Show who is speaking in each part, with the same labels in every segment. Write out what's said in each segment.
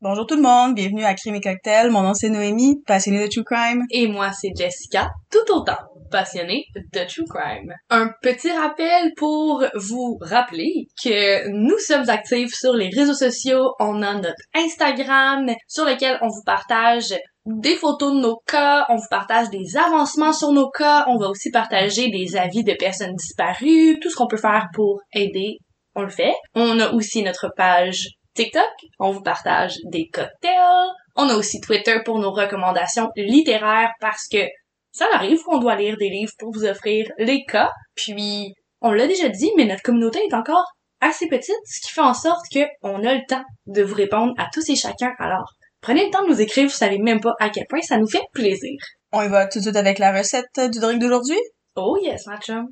Speaker 1: Bonjour tout le monde, bienvenue à Crime et Cocktail. Mon nom c'est Noémie, passionnée de True Crime.
Speaker 2: Et moi, c'est Jessica, tout autant passionnée de True Crime. Un petit rappel pour vous rappeler que nous sommes actifs sur les réseaux sociaux. On a notre Instagram sur lequel on vous partage des photos de nos cas, on vous partage des avancements sur nos cas, on va aussi partager des avis de personnes disparues, tout ce qu'on peut faire pour aider, on le fait. On a aussi notre page TikTok, on vous partage des cocktails, on a aussi Twitter pour nos recommandations littéraires parce que ça arrive qu'on doit lire des livres pour vous offrir les cas, puis on l'a déjà dit, mais notre communauté est encore assez petite, ce qui fait en sorte que on a le temps de vous répondre à tous et chacun. Alors, prenez le temps de nous écrire, vous savez même pas à quel point ça nous fait plaisir.
Speaker 1: On y va tout de suite avec la recette du drink d'aujourd'hui?
Speaker 2: Oh yes, ma chum.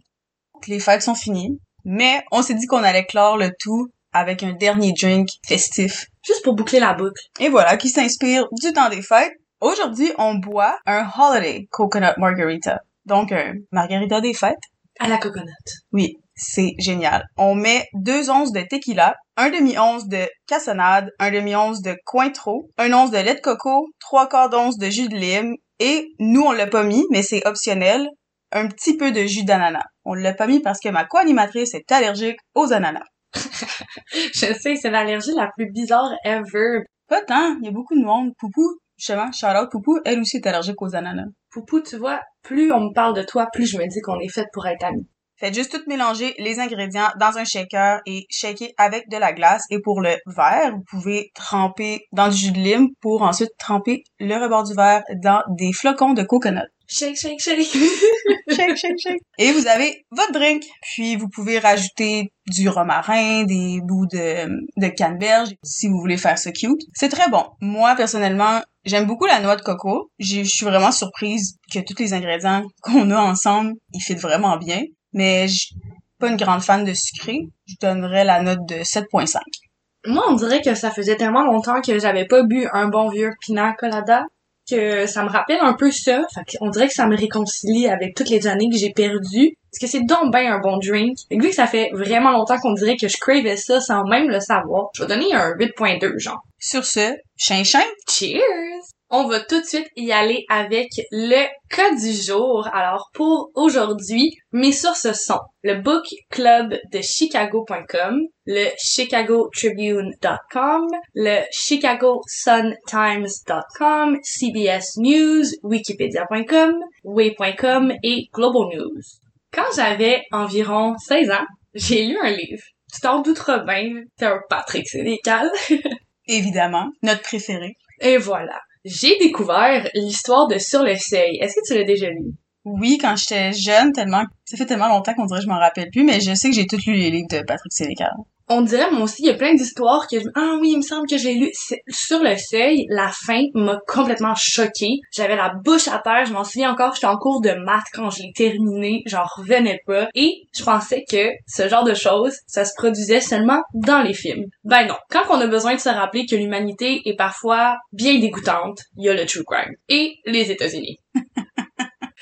Speaker 1: Les fêtes sont finies, mais on s'est dit qu'on allait clore le tout avec un dernier drink festif.
Speaker 2: Juste pour boucler la boucle.
Speaker 1: Et voilà, qui s'inspire du temps des fêtes. Aujourd'hui, on boit un Holiday Coconut Margarita. Donc, un margarita des fêtes.
Speaker 2: À la coconut.
Speaker 1: Oui, c'est génial. On met deux onces de tequila, un demi-once de cassonade, un demi-once de cointreau, un once de lait de coco, trois quarts d'once de jus de lime, et nous, on l'a pas mis, mais c'est optionnel, un petit peu de jus d'ananas. On l'a pas mis parce que ma co-animatrice est allergique aux ananas.
Speaker 2: Je sais, c'est l'allergie la plus bizarre ever.
Speaker 1: Pas tant, il y a beaucoup de monde. Poupou, justement, shout out Poupou, elle aussi est allergique aux ananas.
Speaker 2: Poupou, tu vois, plus on me parle de toi, plus je me dis qu'on est fait pour être amis.
Speaker 1: Faites juste tout mélanger les ingrédients dans un shaker et shaker avec de la glace. Et pour le verre, vous pouvez tremper dans du jus de lime pour ensuite tremper le rebord du verre dans des flocons de coconut.
Speaker 2: Shake, shake, shake.
Speaker 1: shake, shake, shake. Et vous avez votre drink. Puis vous pouvez rajouter du romarin, des bouts de, de canneberge, si vous voulez faire ça cute. C'est très bon. Moi, personnellement, j'aime beaucoup la noix de coco. Je suis vraiment surprise que tous les ingrédients qu'on a ensemble, ils fit vraiment bien. Mais je suis pas une grande fan de sucré. Je donnerais la note de 7.5.
Speaker 2: Moi, on dirait que ça faisait tellement longtemps que j'avais pas bu un bon vieux pina colada que ça me rappelle un peu ça. Fait on dirait que ça me réconcilie avec toutes les années que j'ai perdues. Parce que c'est donc bien un bon drink. Et vu que ça fait vraiment longtemps qu'on dirait que je cravais ça sans même le savoir, je vais donner un 8.2 genre.
Speaker 1: Sur ce, chin chin.
Speaker 2: Cheers! On va tout de suite y aller avec le cas du jour. Alors pour aujourd'hui, mes sources sont le Book Club de Chicago.com, le ChicagoTribune.com, le ChicagoSunTimes.com, CBS News, Wikipedia.com, Way.com et Global News. Quand j'avais environ 16 ans, j'ai lu un livre. Tu t'en douteras bien, c'est un Patrick Sénécal.
Speaker 1: Évidemment, notre préféré.
Speaker 2: Et voilà j'ai découvert l'histoire de Sur le seuil. Est-ce que tu l'as déjà lu?
Speaker 1: Oui, quand j'étais jeune, tellement, ça fait tellement longtemps qu'on dirait que je m'en rappelle plus, mais je sais que j'ai tout lu les livres de Patrick Sénécal
Speaker 2: on dirait moi aussi il y a plein d'histoires que je... ah oui il me semble que j'ai lu. Sur le seuil la fin m'a complètement choquée. J'avais la bouche à terre je m'en souviens encore j'étais en cours de maths quand je l'ai terminé j'en revenais pas. Et je pensais que ce genre de choses ça se produisait seulement dans les films. Ben non. Quand on a besoin de se rappeler que l'humanité est parfois bien dégoûtante il y a le true crime. Et les États-Unis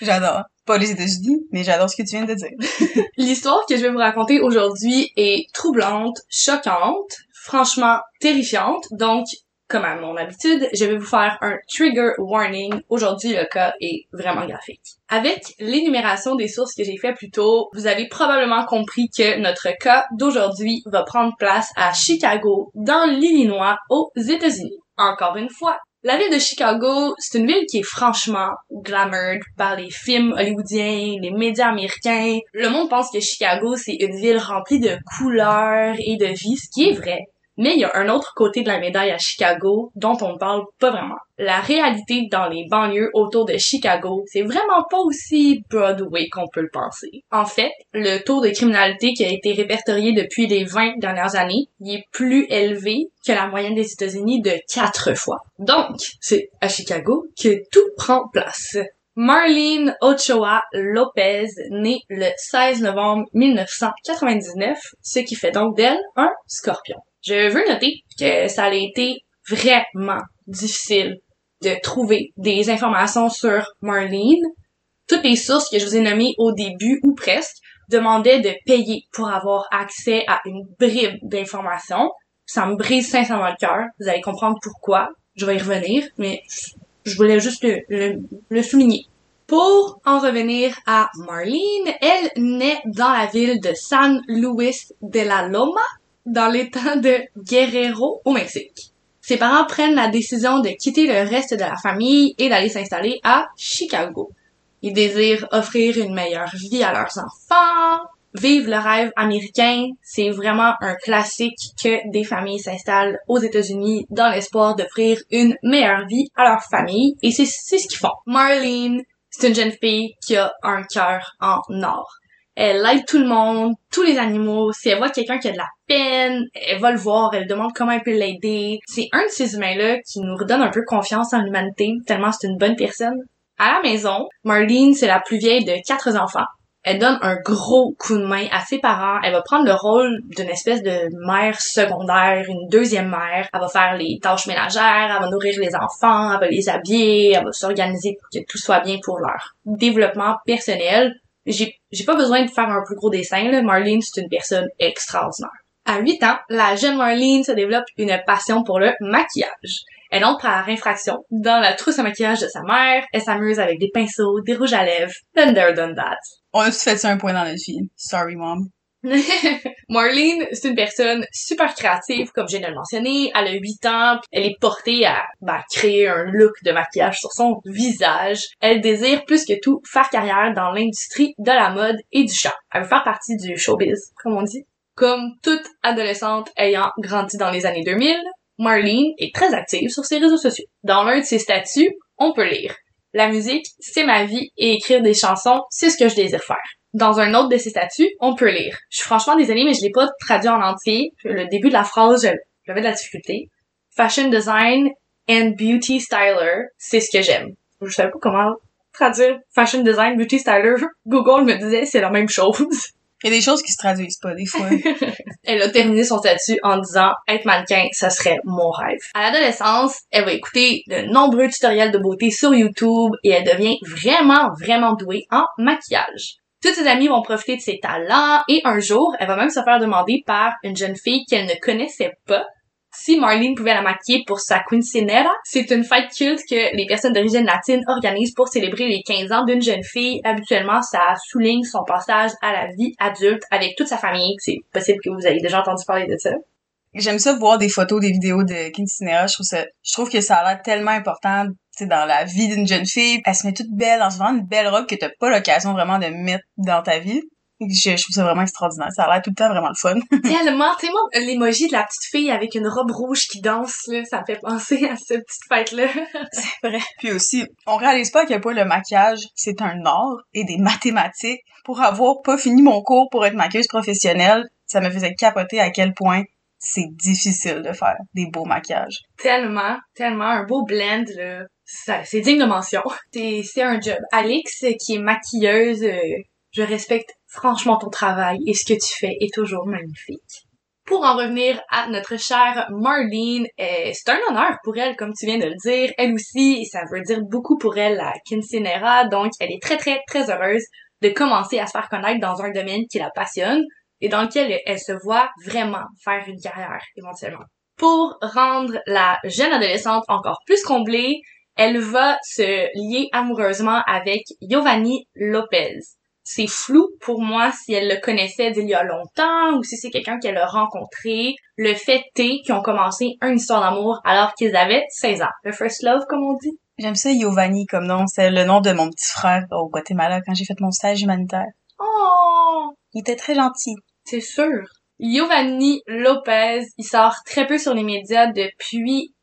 Speaker 1: J'adore. Pas les États-Unis, mais j'adore ce que tu viens de dire.
Speaker 2: L'histoire que je vais vous raconter aujourd'hui est troublante, choquante, franchement terrifiante. Donc, comme à mon habitude, je vais vous faire un trigger warning. Aujourd'hui, le cas est vraiment graphique. Avec l'énumération des sources que j'ai fait plus tôt, vous avez probablement compris que notre cas d'aujourd'hui va prendre place à Chicago, dans l'Illinois, aux États-Unis. Encore une fois, la ville de Chicago, c'est une ville qui est franchement glamoured par les films hollywoodiens, les médias américains. Le monde pense que Chicago, c'est une ville remplie de couleurs et de vie, ce qui est vrai. Mais il y a un autre côté de la médaille à Chicago dont on ne parle pas vraiment. La réalité dans les banlieues autour de Chicago, c'est vraiment pas aussi Broadway qu'on peut le penser. En fait, le taux de criminalité qui a été répertorié depuis les 20 dernières années, il est plus élevé que la moyenne des États-Unis de 4 fois. Donc, c'est à Chicago que tout prend place. Marlene Ochoa Lopez, née le 16 novembre 1999, ce qui fait donc d'elle un scorpion. Je veux noter que ça a été vraiment difficile de trouver des informations sur Marlene. Toutes les sources que je vous ai nommées au début ou presque demandaient de payer pour avoir accès à une bribe d'informations. Ça me brise sincèrement le cœur. Vous allez comprendre pourquoi. Je vais y revenir, mais je voulais juste le, le souligner. Pour en revenir à Marlene, elle naît dans la ville de San Luis de la Loma, dans l'état de Guerrero, au Mexique. Ses parents prennent la décision de quitter le reste de la famille et d'aller s'installer à Chicago. Ils désirent offrir une meilleure vie à leurs enfants, vivre le rêve américain. C'est vraiment un classique que des familles s'installent aux États-Unis dans l'espoir d'offrir une meilleure vie à leur famille. Et c'est ce qu'ils font. Marlene c'est une jeune fille qui a un cœur en or. Elle aide tout le monde, tous les animaux. Si elle voit quelqu'un qui a de la peine, elle va le voir, elle demande comment elle peut l'aider. C'est un de ces humains-là qui nous redonne un peu confiance en l'humanité, tellement c'est une bonne personne. À la maison, Marlene, c'est la plus vieille de quatre enfants elle donne un gros coup de main à ses parents. Elle va prendre le rôle d'une espèce de mère secondaire, une deuxième mère. Elle va faire les tâches ménagères, elle va nourrir les enfants, elle va les habiller, elle va s'organiser pour que tout soit bien pour leur développement personnel. J'ai, j'ai pas besoin de faire un plus gros dessin, là. Marlene, c'est une personne extraordinaire. À 8 ans, la jeune Marlene se développe une passion pour le maquillage. Elle entre par infraction dans la trousse à maquillage de sa mère. Elle s'amuse avec des pinceaux, des rouges à lèvres. Then there, done that.
Speaker 1: On a tous fait ça un point dans notre vie? Sorry, mom.
Speaker 2: Marlene, c'est une personne super créative, comme je viens de le mentionner. Elle a 8 ans, elle est portée à bah, créer un look de maquillage sur son visage. Elle désire plus que tout faire carrière dans l'industrie de la mode et du chant. Elle veut faire partie du showbiz, comme on dit. Comme toute adolescente ayant grandi dans les années 2000, Marlene est très active sur ses réseaux sociaux. Dans l'un de ses statuts, on peut lire La musique, c'est ma vie et écrire des chansons, c'est ce que je désire faire. Dans un autre de ses statuts, on peut lire. Je suis franchement désolée, mais je l'ai pas traduit en entier. Le début de la phrase, j'avais de la difficulté. Fashion design and beauty styler, c'est ce que j'aime. Je savais pas comment traduire fashion design, beauty styler. Google me disait c'est la même chose.
Speaker 1: Il y a des choses qui se traduisent pas, des fois.
Speaker 2: elle a terminé son statut en disant être mannequin, ça serait mon rêve. À l'adolescence, elle va écouter de nombreux tutoriels de beauté sur YouTube et elle devient vraiment, vraiment douée en maquillage. Toutes ses amies vont profiter de ses talents et un jour, elle va même se faire demander par une jeune fille qu'elle ne connaissait pas si Marlene pouvait la maquiller pour sa quinceanera, c'est une fête culte que les personnes d'origine latine organisent pour célébrer les 15 ans d'une jeune fille. Habituellement, ça souligne son passage à la vie adulte avec toute sa famille. C'est possible que vous ayez déjà entendu parler de ça.
Speaker 1: J'aime ça voir des photos, des vidéos de quinceanera. Je trouve ça, je trouve que ça a l'air tellement important c'est dans la vie d'une jeune fille, elle se met toute belle en se vendant une belle robe que t'as pas l'occasion vraiment de mettre dans ta vie. Je, je, trouve ça vraiment extraordinaire. Ça a l'air tout le temps vraiment le fun.
Speaker 2: Tellement. Tu sais, moi, l'emoji de la petite fille avec une robe rouge qui danse, là, ça me fait penser à cette petite fête-là.
Speaker 1: c'est vrai. Puis aussi, on réalise pas à quel point le maquillage, c'est un art et des mathématiques. Pour avoir pas fini mon cours pour être maquilleuse professionnelle, ça me faisait capoter à quel point c'est difficile de faire des beaux maquillages.
Speaker 2: Tellement, tellement. Un beau blend, là. C'est digne de mention. C'est un job. Alex, qui est maquilleuse, euh, je respecte franchement ton travail et ce que tu fais est toujours magnifique. Pour en revenir à notre chère Marlene, euh, c'est un honneur pour elle, comme tu viens de le dire. Elle aussi, ça veut dire beaucoup pour elle, la quinceanera, donc elle est très très très heureuse de commencer à se faire connaître dans un domaine qui la passionne et dans lequel elle se voit vraiment faire une carrière éventuellement. Pour rendre la jeune adolescente encore plus comblée, elle va se lier amoureusement avec Giovanni Lopez c'est flou pour moi si elle le connaissait d'il y a longtemps ou si c'est quelqu'un qu'elle a rencontré. Le fait est qu'ils ont commencé une histoire d'amour alors qu'ils avaient 16 ans. Le first love, comme on dit.
Speaker 1: J'aime ça Giovanni comme nom. C'est le nom de mon petit frère au Guatemala quand j'ai fait mon stage humanitaire.
Speaker 2: Oh!
Speaker 1: Il était très gentil.
Speaker 2: C'est sûr. Giovanni Lopez, il sort très peu sur les médias depuis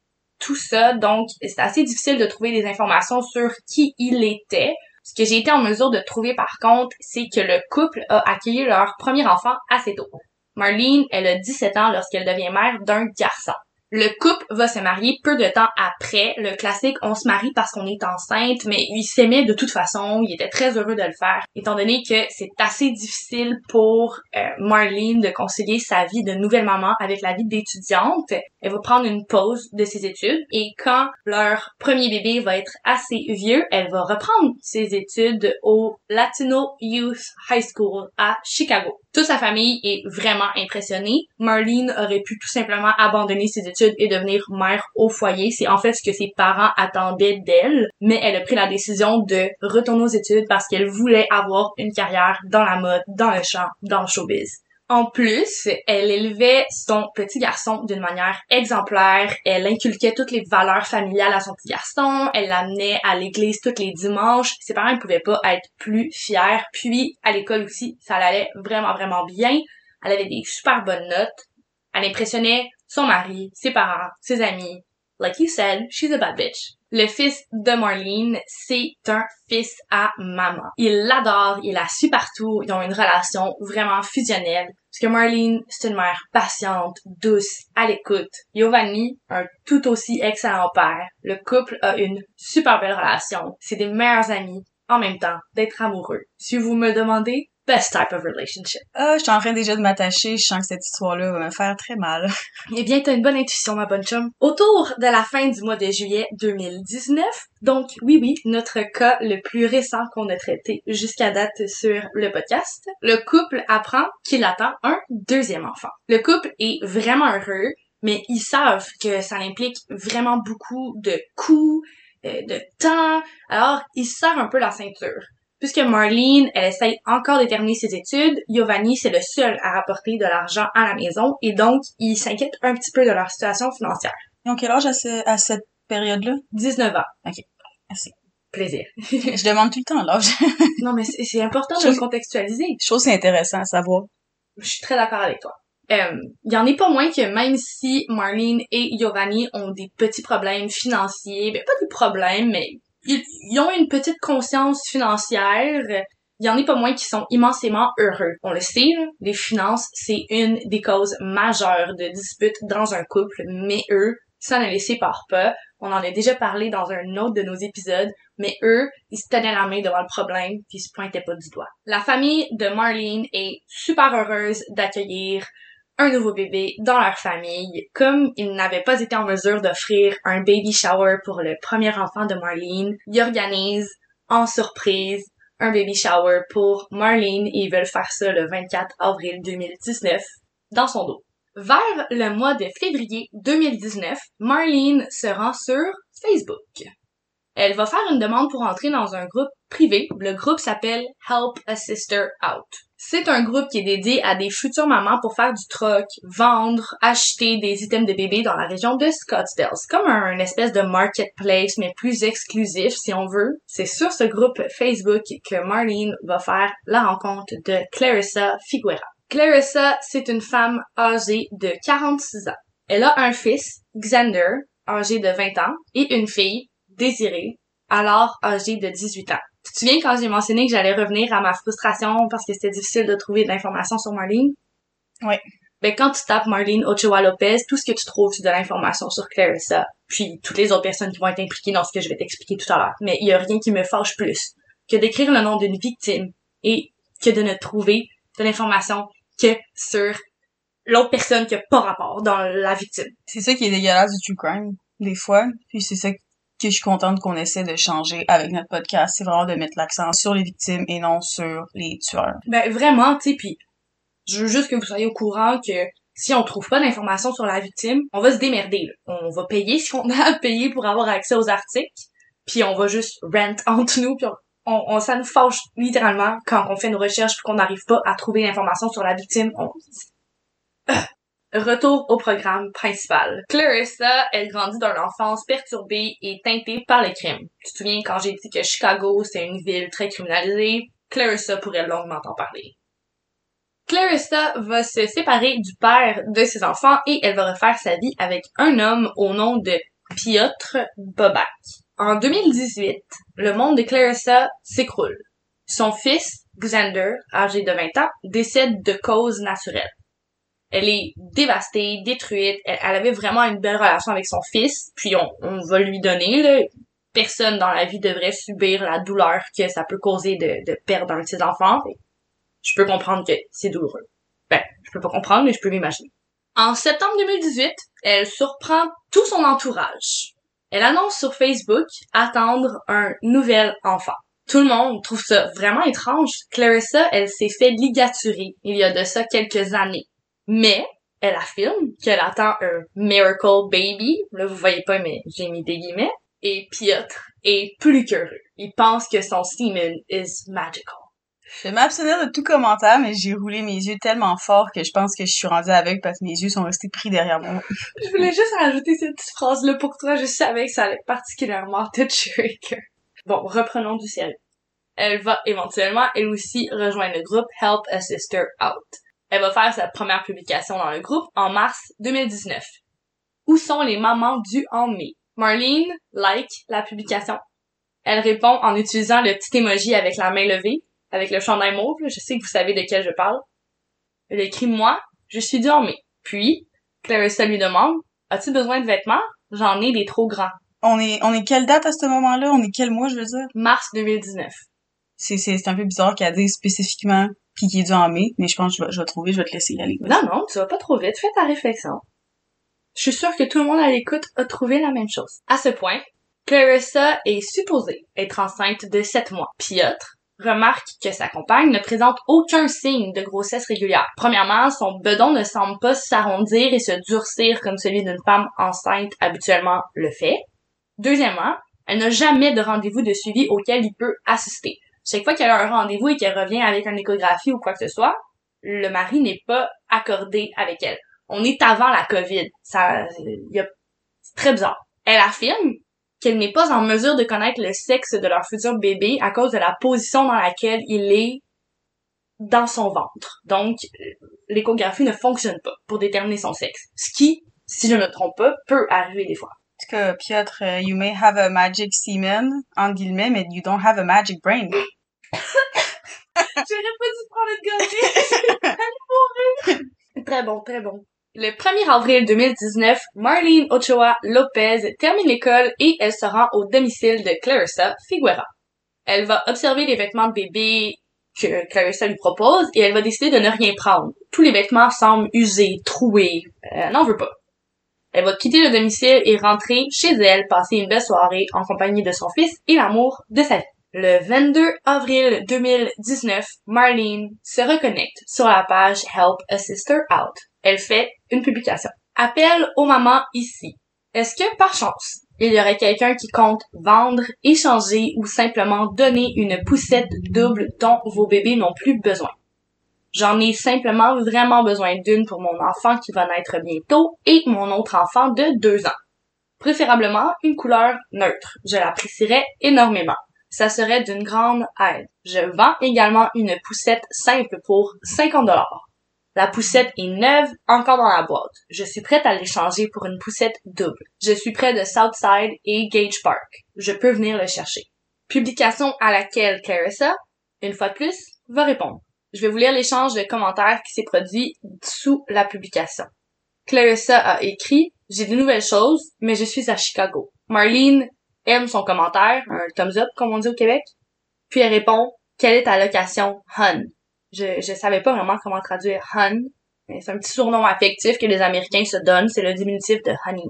Speaker 2: tout ça, donc c'est assez difficile de trouver des informations sur qui il était. Ce que j'ai été en mesure de trouver par contre, c'est que le couple a accueilli leur premier enfant assez tôt. Marlene, elle a 17 ans lorsqu'elle devient mère d'un garçon. Le couple va se marier peu de temps après. Le classique, on se marie parce qu'on est enceinte, mais ils s'aimaient de toute façon. Ils étaient très heureux de le faire, étant donné que c'est assez difficile pour euh, Marlene de concilier sa vie de nouvelle maman avec la vie d'étudiante. Elle va prendre une pause de ses études et quand leur premier bébé va être assez vieux, elle va reprendre ses études au Latino Youth High School à Chicago. Toute sa famille est vraiment impressionnée. Marlene aurait pu tout simplement abandonner ses études et devenir mère au foyer. C'est en fait ce que ses parents attendaient d'elle, mais elle a pris la décision de retourner aux études parce qu'elle voulait avoir une carrière dans la mode, dans le chant, dans le showbiz. En plus, elle élevait son petit garçon d'une manière exemplaire. Elle inculquait toutes les valeurs familiales à son petit garçon. Elle l'amenait à l'église tous les dimanches. Ses parents ne pouvaient pas être plus fiers. Puis, à l'école aussi, ça allait vraiment, vraiment bien. Elle avait des super bonnes notes. Elle impressionnait son mari, ses parents, ses amis. Like you said, she's a bad bitch. Le fils de Marlene, c'est un fils à maman. Il l'adore, il la suit partout, ils ont une relation vraiment fusionnelle. Parce que Marlene, c'est une mère patiente, douce, à l'écoute. Giovanni, un tout aussi excellent père. Le couple a une super belle relation. C'est des meilleurs amis, en même temps, d'être amoureux. Si vous me demandez, best type of relationship.
Speaker 1: Ah, je suis en train déjà de m'attacher, je sens que cette histoire-là va me faire très mal.
Speaker 2: Eh bien, t'as une bonne intuition, ma bonne chum. Autour de la fin du mois de juillet 2019, donc oui, oui, notre cas le plus récent qu'on a traité jusqu'à date sur le podcast, le couple apprend qu'il attend un deuxième enfant. Le couple est vraiment heureux, mais ils savent que ça implique vraiment beaucoup de coûts, euh, de temps, alors ils serrent un peu la ceinture. Puisque Marlene, elle essaye encore de terminer ses études, Giovanni, c'est le seul à rapporter de l'argent à la maison et donc il s'inquiète un petit peu de leur situation financière.
Speaker 1: Ils ont quel âge à, ce- à cette période-là?
Speaker 2: 19 ans.
Speaker 1: Ok, merci.
Speaker 2: Plaisir.
Speaker 1: je demande tout le temps l'âge.
Speaker 2: non, mais c'est important de le contextualiser.
Speaker 1: je trouve c'est intéressant à savoir.
Speaker 2: Je suis très d'accord avec toi. Euh, Il y en est pas moins que même si Marlene et Giovanni ont des petits problèmes financiers, ben pas des problèmes, mais ils, ont une petite conscience financière, il y en est pas moins qui sont immensément heureux. On le sait, les finances, c'est une des causes majeures de disputes dans un couple, mais eux, ça ne les sépare pas. On en a déjà parlé dans un autre de nos épisodes, mais eux, ils se tenaient la main devant le problème, puis ils se pointaient pas du doigt. La famille de Marlene est super heureuse d'accueillir un nouveau bébé dans leur famille. Comme ils n'avaient pas été en mesure d'offrir un baby shower pour le premier enfant de Marlene, ils organisent en surprise un baby shower pour Marlene et ils veulent faire ça le 24 avril 2019 dans son dos. Vers le mois de février 2019, Marlene se rend sur Facebook. Elle va faire une demande pour entrer dans un groupe privé. Le groupe s'appelle Help a Sister Out. C'est un groupe qui est dédié à des futures mamans pour faire du troc, vendre, acheter des items de bébé dans la région de Scottsdale. C'est comme un, espèce de marketplace, mais plus exclusif, si on veut. C'est sur ce groupe Facebook que Marlene va faire la rencontre de Clarissa Figuera. Clarissa, c'est une femme âgée de 46 ans. Elle a un fils, Xander, âgé de 20 ans, et une fille, Désirée, alors âgée de 18 ans. Tu te souviens quand j'ai mentionné que j'allais revenir à ma frustration parce que c'était difficile de trouver de l'information sur Marlene?
Speaker 1: Oui.
Speaker 2: Ben, quand tu tapes Marlene Ochoa Lopez, tout ce que tu trouves, c'est de l'information sur Clarissa, puis toutes les autres personnes qui vont être impliquées dans ce que je vais t'expliquer tout à l'heure. Mais il y a rien qui me fâche plus que d'écrire le nom d'une victime et que de ne trouver de l'information que sur l'autre personne qui a pas rapport dans la victime.
Speaker 1: C'est ça qui est dégueulasse du true crime, des fois. Puis c'est ça que je suis contente qu'on essaie de changer avec notre podcast. C'est vraiment de mettre l'accent sur les victimes et non sur les tueurs.
Speaker 2: Ben vraiment, tu sais, puis je veux juste que vous soyez au courant que si on trouve pas d'informations sur la victime, on va se démerder. là. On va payer ce qu'on a à payer pour avoir accès aux articles, puis on va juste rent entre nous, puis on, on, ça nous fâche littéralement quand on fait nos recherches puis qu'on n'arrive pas à trouver l'information sur la victime. Retour au programme principal. Clarissa, elle grandit dans une enfance perturbée et teintée par les crimes. Tu te souviens quand j'ai dit que Chicago, c'est une ville très criminalisée? Clarissa pourrait longuement t'en parler. Clarissa va se séparer du père de ses enfants et elle va refaire sa vie avec un homme au nom de Piotr Bobak. En 2018, le monde de Clarissa s'écroule. Son fils, Xander, âgé de 20 ans, décède de cause naturelle. Elle est dévastée, détruite. Elle, avait vraiment une belle relation avec son fils, puis on, va lui donner, là, personne dans la vie devrait subir la douleur que ça peut causer de, perdre un de ses enfants. Je peux comprendre que c'est douloureux. Ben, je peux pas comprendre, mais je peux m'imaginer. En septembre 2018, elle surprend tout son entourage. Elle annonce sur Facebook attendre un nouvel enfant. Tout le monde trouve ça vraiment étrange. Clarissa, elle s'est fait ligaturer il y a de ça quelques années. Mais, elle affirme qu'elle attend un miracle baby. Là, vous voyez pas, mais j'ai mis des guillemets. Et Piotr est plus qu'heureux. Il pense que son semen is magical.
Speaker 1: Je vais m'abstenir de tout commentaire, mais j'ai roulé mes yeux tellement fort que je pense que je suis rendue avec parce que mes yeux sont restés pris derrière moi.
Speaker 2: Je voulais juste rajouter cette petite phrase-là pour toi. Je savais que ça allait particulièrement te. Bon, reprenons du sérieux. Elle va éventuellement, elle aussi, rejoindre le groupe Help a Sister Out. Elle va faire sa première publication dans le groupe en mars 2019. Où sont les mamans dues en mai? Marlene like la publication. Elle répond en utilisant le petit emoji avec la main levée, avec le chandail mauve. Je sais que vous savez de quel je parle. Elle écrit moi, je suis due en mai. Puis, Clarissa lui demande, as-tu besoin de vêtements? J'en ai des trop grands.
Speaker 1: On est, on est quelle date à ce moment-là? On est quel mois, je veux dire?
Speaker 2: Mars 2019.
Speaker 1: C'est, c'est, c'est un peu bizarre qu'elle dise spécifiquement qui est en mai, mais je pense je vais, trouver, je vais te laisser aller.
Speaker 2: Non, non, tu vas pas trop vite. Fais ta réflexion. Je suis sûre que tout le monde à l'écoute a trouvé la même chose. À ce point, Clarissa est supposée être enceinte de 7 mois. Piotr remarque que sa compagne ne présente aucun signe de grossesse régulière. Premièrement, son bedon ne semble pas s'arrondir et se durcir comme celui d'une femme enceinte habituellement le fait. Deuxièmement, elle n'a jamais de rendez-vous de suivi auquel il peut assister. Chaque fois qu'elle a un rendez-vous et qu'elle revient avec une échographie ou quoi que ce soit, le mari n'est pas accordé avec elle. On est avant la COVID. Ça, c'est très bizarre. Elle affirme qu'elle n'est pas en mesure de connaître le sexe de leur futur bébé à cause de la position dans laquelle il est dans son ventre. Donc, l'échographie ne fonctionne pas pour déterminer son sexe. Ce qui, si je ne me trompe pas, peut arriver des fois.
Speaker 1: Cas, Piotr, uh, you may have a magic semen, en guillemets, mais you don't have a magic brain.
Speaker 2: J'aurais pas dû prendre le gorgée. très bon, très bon. Le 1er avril 2019, Marlene Ochoa Lopez termine l'école et elle se rend au domicile de Clarissa Figuera. Elle va observer les vêtements de bébé que Clarissa lui propose et elle va décider de ne rien prendre. Tous les vêtements semblent usés, troués. Elle n'en veut pas. Elle va quitter le domicile et rentrer chez elle, passer une belle soirée en compagnie de son fils et l'amour de sa vie. Le 22 avril 2019, Marlene se reconnecte sur la page Help a Sister Out. Elle fait une publication. Appel aux mamans ici. Est-ce que par chance, il y aurait quelqu'un qui compte vendre, échanger ou simplement donner une poussette double dont vos bébés n'ont plus besoin? J'en ai simplement vraiment besoin d'une pour mon enfant qui va naître bientôt et mon autre enfant de deux ans. Préférablement une couleur neutre. Je l'apprécierais énormément. Ça serait d'une grande aide. Je vends également une poussette simple pour 50 dollars. La poussette est neuve, encore dans la boîte. Je suis prête à l'échanger pour une poussette double. Je suis près de Southside et Gage Park. Je peux venir le chercher. Publication à laquelle Clarissa, une fois de plus, va répondre. Je vais vous lire l'échange de commentaires qui s'est produit sous la publication. Clarissa a écrit J'ai de nouvelles choses, mais je suis à Chicago. Marlene aime son commentaire, un thumbs up comme on dit au Québec. Puis elle répond Quelle est ta location, Hun? Je, je savais pas vraiment comment traduire Hun. C'est un petit surnom affectif que les Américains se donnent, c'est le diminutif de Honey.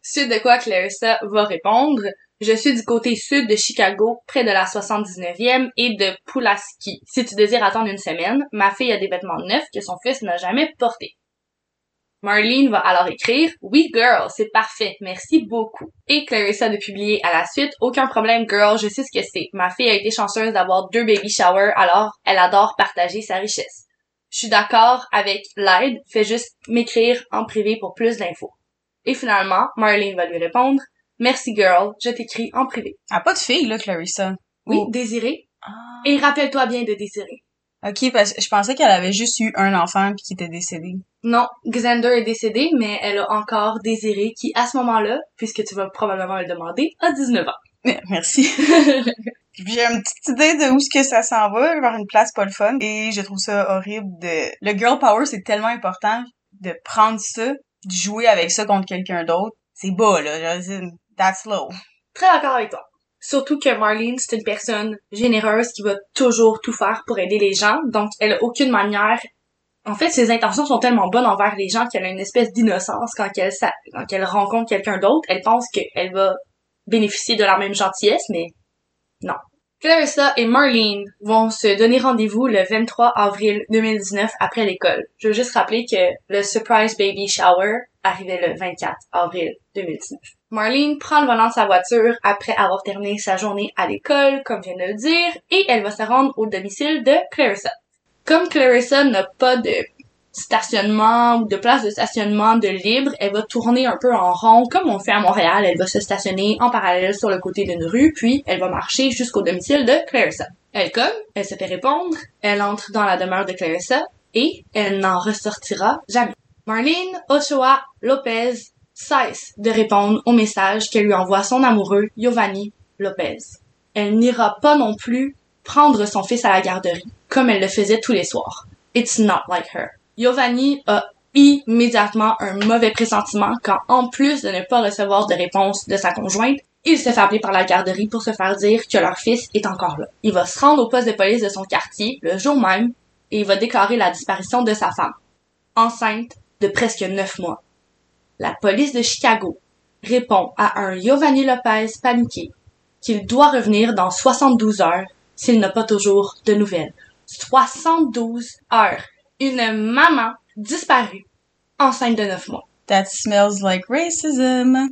Speaker 2: Suite de quoi Clarissa va répondre je suis du côté sud de Chicago, près de la 79e et de Pulaski. Si tu désires attendre une semaine, ma fille a des vêtements neufs que son fils n'a jamais portés. Marlene va alors écrire Oui, girl, c'est parfait, merci beaucoup. Et Clarissa de publier à la suite Aucun problème, girl, je sais ce que c'est. Ma fille a été chanceuse d'avoir deux baby showers, alors elle adore partager sa richesse. Je suis d'accord avec l'aide, fais juste m'écrire en privé pour plus d'infos. Et finalement, Marlene va lui répondre Merci girl, je t'écris en privé.
Speaker 1: Ah, pas de fille, là, Clarissa.
Speaker 2: Oui,
Speaker 1: Oh.
Speaker 2: Désiré.
Speaker 1: Ah.
Speaker 2: Et rappelle-toi bien de Désiré.
Speaker 1: Ok, parce que je pensais qu'elle avait juste eu un enfant puis qui était décédé.
Speaker 2: Non, Xander est décédé, mais elle a encore Désiré qui, à ce moment-là, puisque tu vas probablement le demander, a 19 ans.
Speaker 1: Merci. J'ai une petite idée de où ce que ça s'en va, vers une place pas le fun. Et je trouve ça horrible de... Le girl power, c'est tellement important de prendre ça, de jouer avec ça contre quelqu'un d'autre. C'est bas, là. That's low.
Speaker 2: Très d'accord avec toi. Surtout que Marlene, c'est une personne généreuse qui va toujours tout faire pour aider les gens, donc elle a aucune manière... En fait, ses intentions sont tellement bonnes envers les gens qu'elle a une espèce d'innocence quand elle, quand elle rencontre quelqu'un d'autre. Elle pense qu'elle va bénéficier de la même gentillesse, mais non. Clarissa et Marlene vont se donner rendez-vous le 23 avril 2019 après l'école. Je veux juste rappeler que le surprise baby shower arrivait le 24 avril 2019. Marlene prend le volant de sa voiture après avoir terminé sa journée à l'école, comme je viens de le dire, et elle va se rendre au domicile de Clarissa. Comme Clarissa n'a pas de stationnement ou de place de stationnement de libre, elle va tourner un peu en rond comme on fait à Montréal. Elle va se stationner en parallèle sur le côté d'une rue, puis elle va marcher jusqu'au domicile de Clarissa. Elle cogne, elle se fait répondre, elle entre dans la demeure de Clarissa et elle n'en ressortira jamais. Marlene Ochoa Lopez cesse de répondre au message que lui envoie son amoureux Giovanni Lopez. Elle n'ira pas non plus prendre son fils à la garderie, comme elle le faisait tous les soirs. It's not like her. Giovanni a immédiatement un mauvais pressentiment quand, en plus de ne pas recevoir de réponse de sa conjointe, il se fait appeler par la garderie pour se faire dire que leur fils est encore là. Il va se rendre au poste de police de son quartier le jour même et il va déclarer la disparition de sa femme, enceinte de presque neuf mois. La police de Chicago répond à un Giovanni Lopez paniqué qu'il doit revenir dans 72 heures s'il n'a pas toujours de nouvelles. 72 heures une maman disparue, enceinte de neuf mois.
Speaker 1: That smells like racism.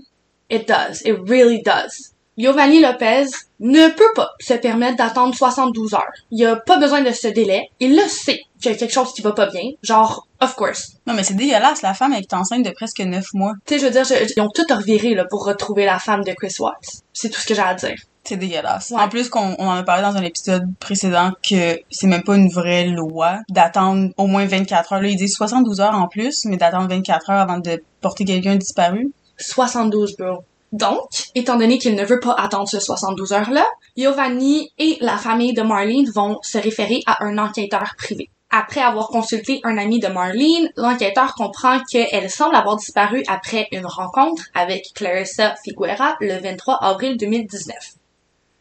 Speaker 2: It does. It really does. Giovanni Lopez ne peut pas se permettre d'attendre 72 heures. Il a pas besoin de ce délai. Il le sait qu'il y a quelque chose qui va pas bien. Genre, of course.
Speaker 1: Non, mais c'est dégueulasse, la femme est enceinte de presque neuf mois.
Speaker 2: Tu sais, je veux dire, je- ils ont tout reviré, là, pour retrouver la femme de Chris Watts. C'est tout ce que j'ai à dire.
Speaker 1: C'est dégueulasse.
Speaker 2: Ouais.
Speaker 1: En plus qu'on on en a parlé dans un épisode précédent que c'est même pas une vraie loi d'attendre au moins 24 heures. Là, ils disent 72 heures en plus, mais d'attendre 24 heures avant de porter quelqu'un disparu.
Speaker 2: 72, bro. Donc, étant donné qu'il ne veut pas attendre ce 72 heures-là, Giovanni et la famille de Marlene vont se référer à un enquêteur privé. Après avoir consulté un ami de Marlene, l'enquêteur comprend qu'elle semble avoir disparu après une rencontre avec Clarissa Figuera le 23 avril 2019.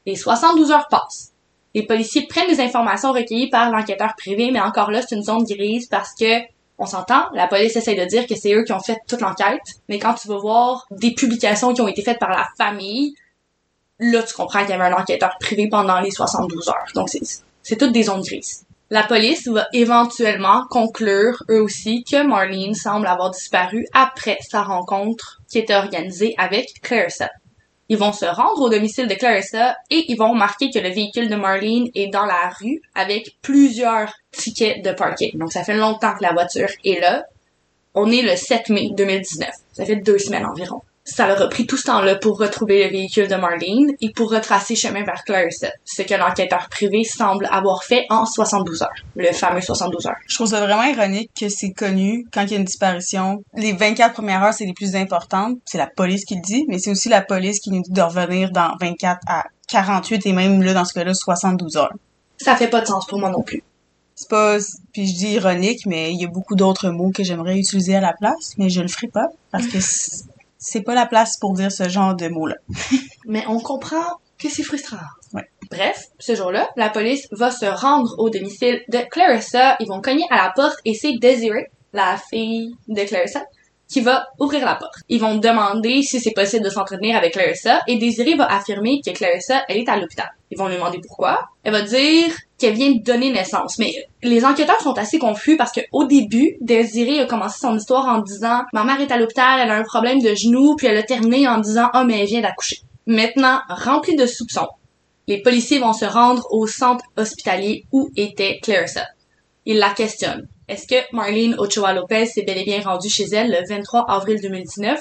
Speaker 2: Les 72 heures passent. Les policiers prennent les informations recueillies par l'enquêteur privé, mais encore là, c'est une zone grise parce que on s'entend, la police essaie de dire que c'est eux qui ont fait toute l'enquête, mais quand tu vas voir des publications qui ont été faites par la famille, là, tu comprends qu'il y avait un enquêteur privé pendant les 72 heures. Donc, c'est, toutes des zones grises. La police va éventuellement conclure, eux aussi, que Marlene semble avoir disparu après sa rencontre qui était organisée avec Clarissa. Ils vont se rendre au domicile de Clarissa et ils vont remarquer que le véhicule de Marlene est dans la rue avec plusieurs tickets de parking. Donc ça fait longtemps que la voiture est là. On est le 7 mai 2019. Ça fait deux semaines environ. Ça leur a pris tout ce temps-là pour retrouver le véhicule de Marlene et pour retracer chemin vers Clarissa, ce que l'enquêteur privé semble avoir fait en 72 heures. Le fameux 72 heures.
Speaker 1: Je trouve ça vraiment ironique que c'est connu quand il y a une disparition. Les 24 premières heures, c'est les plus importantes. C'est la police qui le dit, mais c'est aussi la police qui nous dit de revenir dans 24 à 48 et même là, dans ce cas-là, 72 heures.
Speaker 2: Ça fait pas de sens pour moi non plus.
Speaker 1: C'est pas, puis je dis ironique, mais il y a beaucoup d'autres mots que j'aimerais utiliser à la place, mais je le ferai pas parce que c'est- pas la place pour dire ce genre de mots-là.
Speaker 2: Mais on comprend que c'est frustrant.
Speaker 1: Ouais.
Speaker 2: Bref, ce jour-là, la police va se rendre au domicile de Clarissa. Ils vont cogner à la porte et c'est Desiree, la fille de Clarissa, qui va ouvrir la porte. Ils vont demander si c'est possible de s'entretenir avec Clarissa et Desiree va affirmer que Clarissa, elle est à l'hôpital. Ils vont lui demander pourquoi. Elle va dire qu'elle vient de donner naissance. Mais les enquêteurs sont assez confus parce que au début, Desiree a commencé son histoire en disant « Ma mère est à l'hôpital, elle a un problème de genou », puis elle a terminé en disant « Oh, mais elle vient d'accoucher ». Maintenant, rempli de soupçons, les policiers vont se rendre au centre hospitalier où était Clarissa. Ils la questionnent. Est-ce que Marlene Ochoa Lopez s'est bel et bien rendue chez elle le 23 avril 2019?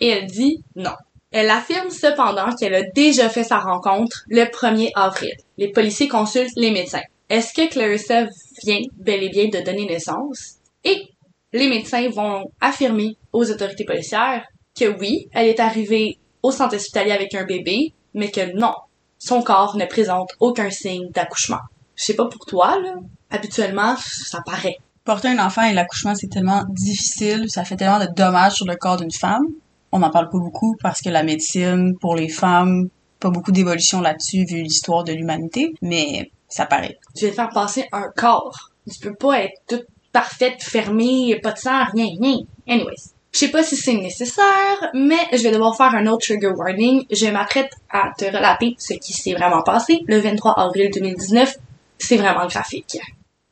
Speaker 2: Et elle dit non. Elle affirme cependant qu'elle a déjà fait sa rencontre le 1er avril. Les policiers consultent les médecins. Est-ce que Clarissa vient bel et bien de donner naissance? Et les médecins vont affirmer aux autorités policières que oui, elle est arrivée au centre hospitalier avec un bébé, mais que non, son corps ne présente aucun signe d'accouchement. Je sais pas pour toi, là. Habituellement, ça paraît.
Speaker 1: Porter un enfant et l'accouchement, c'est tellement difficile, ça fait tellement de dommages sur le corps d'une femme. On n'en parle pas beaucoup parce que la médecine, pour les femmes, pas beaucoup d'évolution là-dessus vu l'histoire de l'humanité, mais ça paraît.
Speaker 2: Tu de faire passer un corps. Tu peux pas être toute parfaite, fermée, pas de sang, rien, rien. Anyways. Je sais pas si c'est nécessaire, mais je vais devoir faire un autre trigger warning. Je m'apprête à te relater ce qui s'est vraiment passé le 23 avril 2019. C'est vraiment graphique.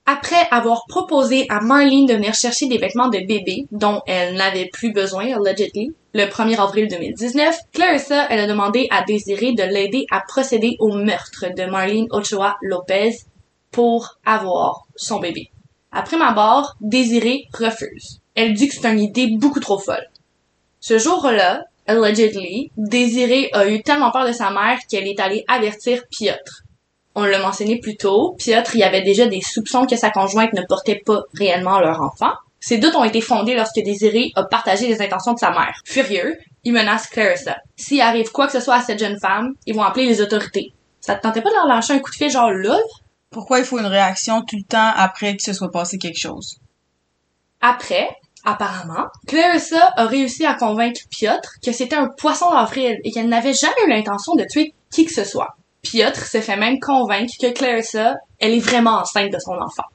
Speaker 2: Après avoir proposé à Marlene de venir chercher des vêtements de bébé dont elle n'avait plus besoin, allegedly, le 1er avril 2019, Clarissa, elle a demandé à Désiré de l'aider à procéder au meurtre de Marlene Ochoa Lopez pour avoir son bébé. Après ma barre, Désiré refuse. Elle dit que c'est une idée beaucoup trop folle. Ce jour-là, allegedly, Désiré a eu tellement peur de sa mère qu'elle est allée avertir Piotr. On l'a mentionné plus tôt, Piotr y avait déjà des soupçons que sa conjointe ne portait pas réellement leur enfant. Ces doutes ont été fondés lorsque Désiré a partagé les intentions de sa mère. Furieux, il menace Clarissa. S'il arrive quoi que ce soit à cette jeune femme, ils vont appeler les autorités. Ça te tentait pas de leur lâcher un coup de fil genre là?
Speaker 1: Pourquoi il faut une réaction tout le temps après que se soit passé quelque chose?
Speaker 2: Après, apparemment, Clarissa a réussi à convaincre Piotr que c'était un poisson d'avril et qu'elle n'avait jamais eu l'intention de tuer qui que ce soit. Piotr se fait même convaincre que Clarissa, elle est vraiment enceinte de son enfant.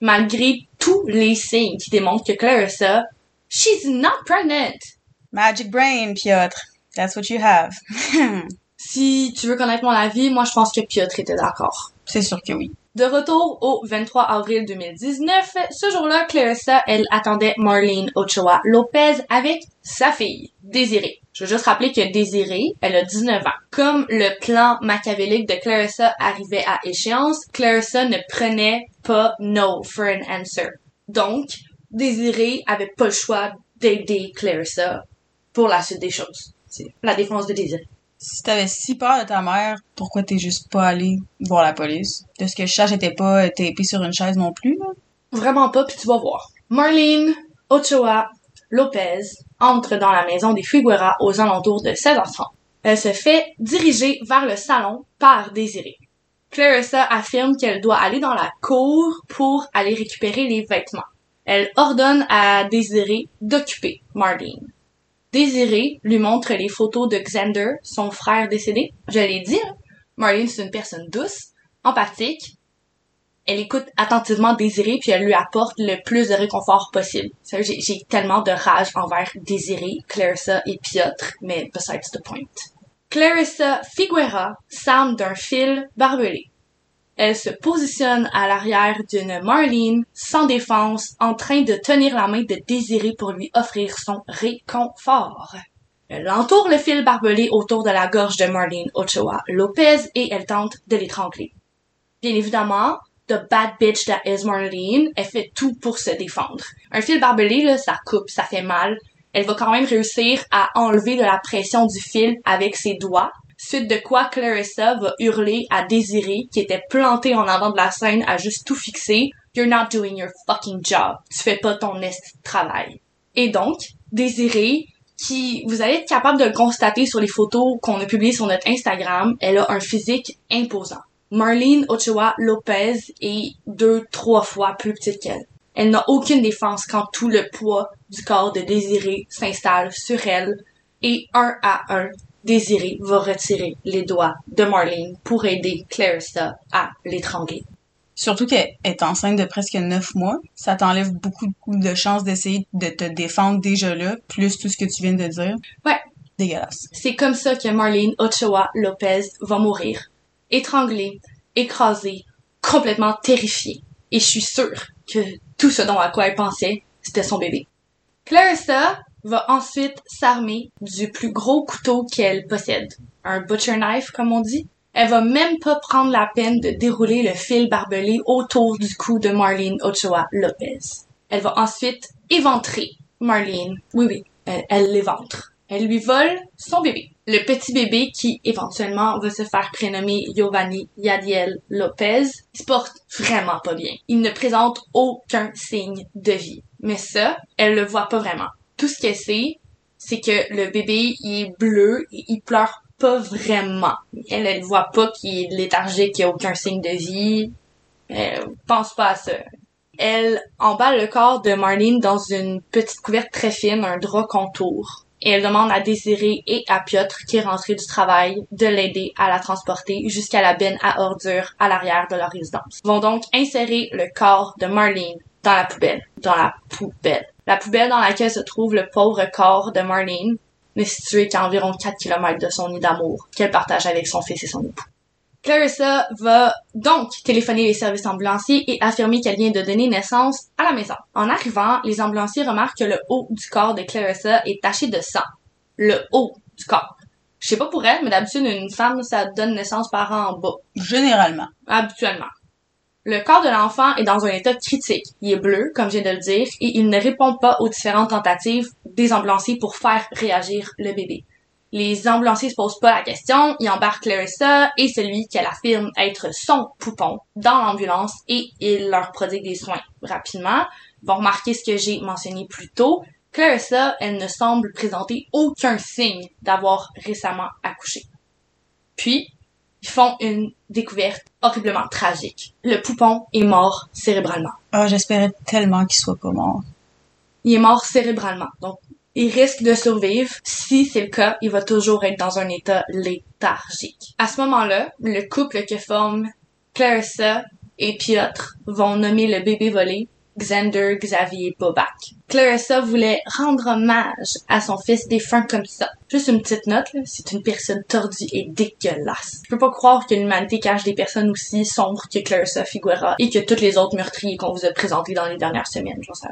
Speaker 2: Malgré tous les signes qui démontrent que Clarissa, she's not pregnant.
Speaker 1: Magic brain, Piotr. That's what you have.
Speaker 2: Si tu veux connaître mon avis, moi je pense que Piotr était d'accord.
Speaker 1: C'est sûr que oui.
Speaker 2: De retour au 23 avril 2019, ce jour-là, Clarissa, elle attendait Marlene Ochoa Lopez avec sa fille, Désirée. Je veux juste rappeler que Désirée, elle a 19 ans. Comme le plan machiavélique de Clarissa arrivait à échéance, Clarissa ne prenait pas no for an answer. Donc, Désirée avait pas le choix d'aider Clarissa pour la suite des choses. C'est la défense de Désirée.
Speaker 1: Si t'avais si peur de ta mère, pourquoi t'es juste pas allé voir la police? De ce que je sache, t'étais pas tapé sur une chaise non plus, là?
Speaker 2: Vraiment pas, puis tu vas voir. Marlene Ochoa Lopez entre dans la maison des Figueroa aux alentours de 16h30. Elle se fait diriger vers le salon par Désiré. Clarissa affirme qu'elle doit aller dans la cour pour aller récupérer les vêtements. Elle ordonne à Désiré d'occuper Marlene. Désiré lui montre les photos de Xander, son frère décédé. Je l'ai dit, hein, Marlene c'est une personne douce, empathique. Elle écoute attentivement Désiré puis elle lui apporte le plus de réconfort possible. J'ai tellement de rage envers Désiré, Clarissa et Piotr, mais besides the point. Clarissa Figuera s'arme d'un fil barbelé. Elle se positionne à l'arrière d'une Marlene sans défense en train de tenir la main de Désiré pour lui offrir son réconfort. Elle entoure le fil barbelé autour de la gorge de Marlene Ochoa Lopez et elle tente de l'étrangler. Bien évidemment, the bad bitch that is Marlene, elle fait tout pour se défendre. Un fil barbelé, là, ça coupe, ça fait mal. Elle va quand même réussir à enlever de la pression du fil avec ses doigts, suite de quoi Clarissa va hurler à Désiré, qui était planté en avant de la scène à juste tout fixer. You're not doing your fucking job. Tu fais pas ton esti de travail. Et donc, Désiré, qui, vous allez être capable de le constater sur les photos qu'on a publiées sur notre Instagram, elle a un physique imposant. Marlene Ochoa Lopez est deux, trois fois plus petite qu'elle. Elle n'a aucune défense quand tout le poids du corps de Désiré s'installe sur elle et un à un, Désiré va retirer les doigts de Marlene pour aider Clarissa à l'étrangler.
Speaker 1: Surtout qu'elle est enceinte de presque neuf mois. Ça t'enlève beaucoup de chances d'essayer de te défendre déjà là, plus tout ce que tu viens de dire.
Speaker 2: Ouais.
Speaker 1: Dégueulasse.
Speaker 2: C'est comme ça que Marlene Ochoa Lopez va mourir. Étranglée, écrasée, complètement terrifiée. Et je suis sûre que tout ce dont à quoi elle pensait, c'était son bébé. Clarissa va ensuite s'armer du plus gros couteau qu'elle possède. Un butcher knife, comme on dit. Elle va même pas prendre la peine de dérouler le fil barbelé autour du cou de Marlene Ochoa Lopez. Elle va ensuite éventrer Marlene. Oui, oui, elle, l'éventre. Elle lui vole son bébé. Le petit bébé qui, éventuellement, va se faire prénommer Giovanni Yadiel Lopez, il se porte vraiment pas bien. Il ne présente aucun signe de vie. Mais ça, elle le voit pas vraiment. Tout ce qu'elle sait, c'est que le bébé, il est bleu et il pleure pas vraiment. Elle, elle voit pas qu'il est léthargique, qu'il a aucun signe de vie. Elle pense pas à ça. Elle emballe le corps de Marlene dans une petite couverte très fine, un drap contour. Et elle demande à Désiré et à Piotr, qui est rentré du travail, de l'aider à la transporter jusqu'à la benne à ordures à l'arrière de leur résidence. Ils vont donc insérer le corps de Marlene dans la poubelle. Dans la poubelle. La poubelle dans laquelle se trouve le pauvre corps de Marlene n'est située qu'à environ 4 km de son nid d'amour qu'elle partage avec son fils et son époux. Clarissa va donc téléphoner les services ambulanciers et affirmer qu'elle vient de donner naissance à la maison. En arrivant, les ambulanciers remarquent que le haut du corps de Clarissa est taché de sang. Le haut du corps. Je sais pas pour elle, mais d'habitude, une femme, ça donne naissance par en bas.
Speaker 1: Généralement.
Speaker 2: Habituellement. Le corps de l'enfant est dans un état critique. Il est bleu, comme je viens de le dire, et il ne répond pas aux différentes tentatives des ambulanciers pour faire réagir le bébé. Les ambulanciers se posent pas la question, ils embarquent Clarissa et celui qu'elle affirme être son poupon dans l'ambulance et ils leur prodiguent des soins rapidement. Ils vont remarquer ce que j'ai mentionné plus tôt. Clarissa, elle ne semble présenter aucun signe d'avoir récemment accouché. Puis, ils font une découverte horriblement tragique. Le poupon est mort cérébralement.
Speaker 1: Ah, j'espérais tellement qu'il soit pas mort.
Speaker 2: Il est mort cérébralement. Donc, il risque de survivre. Si c'est le cas, il va toujours être dans un état léthargique. À ce moment-là, le couple que forment Clarissa et Piotr vont nommer le bébé volé Xander Xavier Bobak. Clarissa voulait rendre hommage à son fils défunt comme ça. Juste une petite note, c'est une personne tordue et dégueulasse. Je peux pas croire que l'humanité cache des personnes aussi sombres que Clarissa Figuera et que toutes les autres meurtriers qu'on vous a présentés dans les dernières semaines. Genre, ça,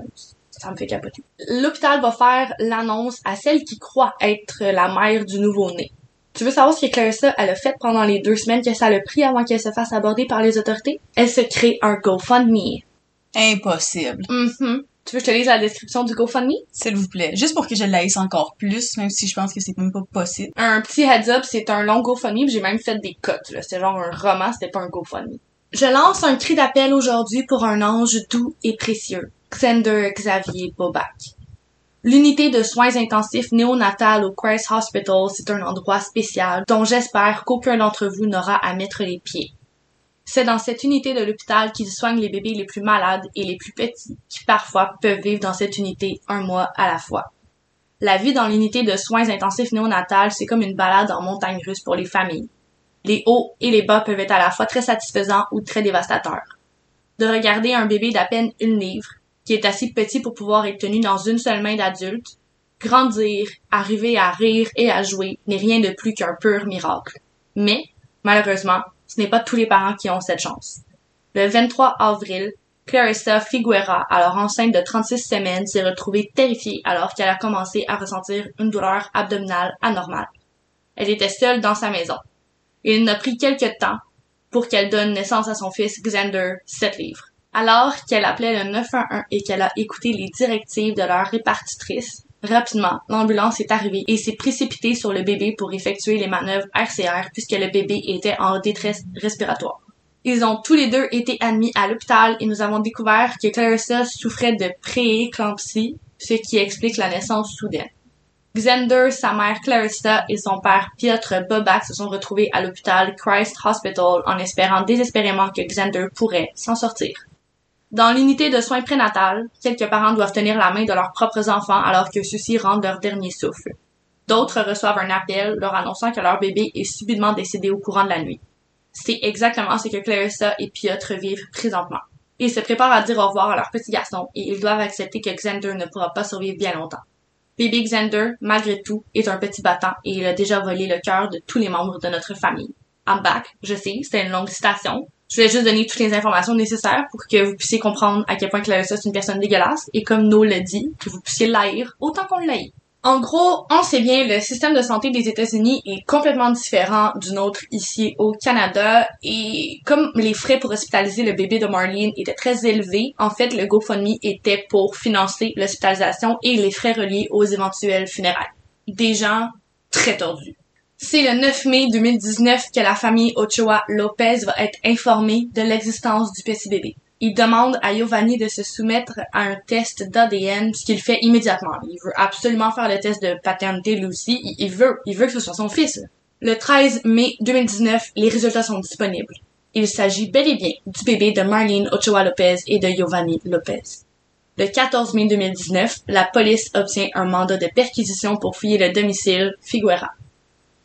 Speaker 2: ça me fait capoter. L'hôpital va faire l'annonce à celle qui croit être la mère du nouveau-né. Tu veux savoir ce que Clarissa elle a fait pendant les deux semaines que ça a pris avant qu'elle se fasse aborder par les autorités? Elle se crée un GoFundMe.
Speaker 1: Impossible.
Speaker 2: Mhm. Tu veux que je te lise la description du GoFundMe?
Speaker 1: S'il vous plaît. Juste pour que je l'aisse encore plus, même si je pense que c'est même pas possible.
Speaker 2: Un petit heads up, c'est un long GoFundMe, j'ai même fait des cotes, là. C'était genre un roman, c'était pas un GoFundMe. Je lance un cri d'appel aujourd'hui pour un ange doux et précieux. Xander Xavier Bobak. L'unité de soins intensifs néonatal au Christ Hospital, c'est un endroit spécial dont j'espère qu'aucun d'entre vous n'aura à mettre les pieds. C'est dans cette unité de l'hôpital qu'ils soignent les bébés les plus malades et les plus petits, qui parfois peuvent vivre dans cette unité un mois à la fois. La vie dans l'unité de soins intensifs néonatal, c'est comme une balade en montagne russe pour les familles. Les hauts et les bas peuvent être à la fois très satisfaisants ou très dévastateurs. De regarder un bébé d'à peine une livre, qui est assez petit pour pouvoir être tenu dans une seule main d'adulte, grandir, arriver à rire et à jouer n'est rien de plus qu'un pur miracle. Mais, malheureusement, ce n'est pas tous les parents qui ont cette chance. Le 23 avril, Clarissa Figuera, alors enceinte de 36 semaines, s'est retrouvée terrifiée alors qu'elle a commencé à ressentir une douleur abdominale anormale. Elle était seule dans sa maison. Il n'a pris quelques temps pour qu'elle donne naissance à son fils Xander, 7 livres. Alors qu'elle appelait le 911 et qu'elle a écouté les directives de leur répartitrice, rapidement, l'ambulance est arrivée et s'est précipitée sur le bébé pour effectuer les manœuvres RCR puisque le bébé était en détresse respiratoire. Ils ont tous les deux été admis à l'hôpital et nous avons découvert que Clarissa souffrait de prééclampsie, ce qui explique la naissance soudaine. Xander, sa mère Clarissa et son père Piotr Bobak se sont retrouvés à l'hôpital Christ Hospital en espérant désespérément que Xander pourrait s'en sortir. Dans l'unité de soins prénatal, quelques parents doivent tenir la main de leurs propres enfants alors que ceux-ci rendent leur dernier souffle. D'autres reçoivent un appel leur annonçant que leur bébé est subitement décédé au courant de la nuit. C'est exactement ce que Clarissa et Piotr vivent présentement. Ils se préparent à dire au revoir à leur petit garçon et ils doivent accepter que Xander ne pourra pas survivre bien longtemps. Bébé Xander, malgré tout, est un petit battant et il a déjà volé le cœur de tous les membres de notre famille. I'm back, je sais, c'était une longue citation, je voulais juste donner toutes les informations nécessaires pour que vous puissiez comprendre à quel point Clarissa c'est une personne dégueulasse et comme No l'a dit, que vous puissiez l'haïr autant qu'on l'haït. En gros, on sait bien, le système de santé des États-Unis est complètement différent du nôtre ici au Canada et comme les frais pour hospitaliser le bébé de Marlene étaient très élevés, en fait, le GoFundMe était pour financer l'hospitalisation et les frais reliés aux éventuels funérailles. Des gens très tordus. C'est le 9 mai 2019 que la famille Ochoa Lopez va être informée de l'existence du petit bébé. Il demande à Giovanni de se soumettre à un test d'ADN, ce qu'il fait immédiatement. Il veut absolument faire le test de paternité lui aussi. Il, veut, il veut que ce soit son fils. Le 13 mai 2019, les résultats sont disponibles. Il s'agit bel et bien du bébé de Marlene Ochoa Lopez et de Giovanni Lopez. Le 14 mai 2019, la police obtient un mandat de perquisition pour fouiller le domicile Figuera.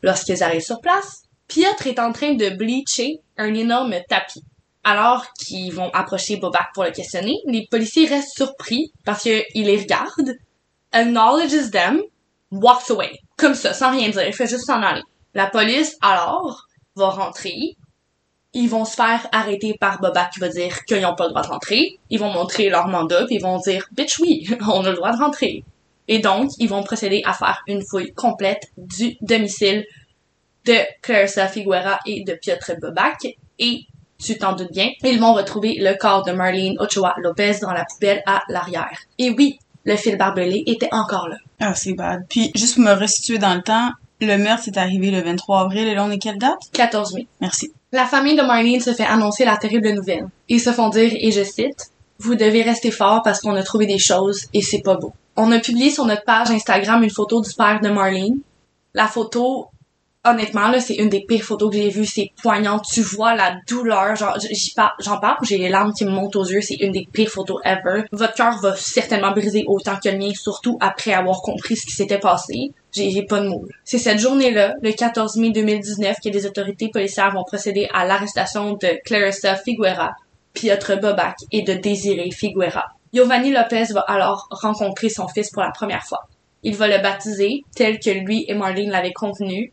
Speaker 2: Lorsqu'ils arrivent sur place, Piotr est en train de bleacher un énorme tapis. Alors qu'ils vont approcher Bobak pour le questionner, les policiers restent surpris parce qu'ils les regardent, acknowledges them, walks away. Comme ça, sans rien dire, il fait juste s'en aller. La police, alors, va rentrer. Ils vont se faire arrêter par Bobak qui va dire qu'ils n'ont pas le droit de rentrer. Ils vont montrer leur mandat puis ils vont dire, bitch oui, on a le droit de rentrer. Et donc, ils vont procéder à faire une fouille complète du domicile de Clarissa Figuera et de Piotr Bobak. Et, tu t'en doutes bien, ils vont retrouver le corps de Marlene Ochoa Lopez dans la poubelle à l'arrière. Et oui, le fil barbelé était encore là.
Speaker 1: Ah, c'est bad. Puis, juste pour me restituer dans le temps, le meurtre est arrivé le 23 avril et là, on est quelle date?
Speaker 2: 14 mai.
Speaker 1: Merci.
Speaker 2: La famille de Marlene se fait annoncer la terrible nouvelle. Ils se font dire, et je cite, Vous devez rester fort parce qu'on a trouvé des choses et c'est pas beau. On a publié sur notre page Instagram une photo du père de Marlene. La photo, honnêtement, là, c'est une des pires photos que j'ai vues. C'est poignant. Tu vois la douleur. J'en parle, j'ai les larmes qui me montent aux yeux. C'est une des pires photos ever. Votre cœur va certainement briser autant que le mien, surtout après avoir compris ce qui s'était passé. J'ai pas de mots. C'est cette journée-là, le 14 mai 2019, que les autorités policières vont procéder à l'arrestation de Clarissa Figuera, Piotr Bobak et de Désiré Figuera. Giovanni Lopez va alors rencontrer son fils pour la première fois. Il va le baptiser tel que lui et Marlene l'avaient convenu,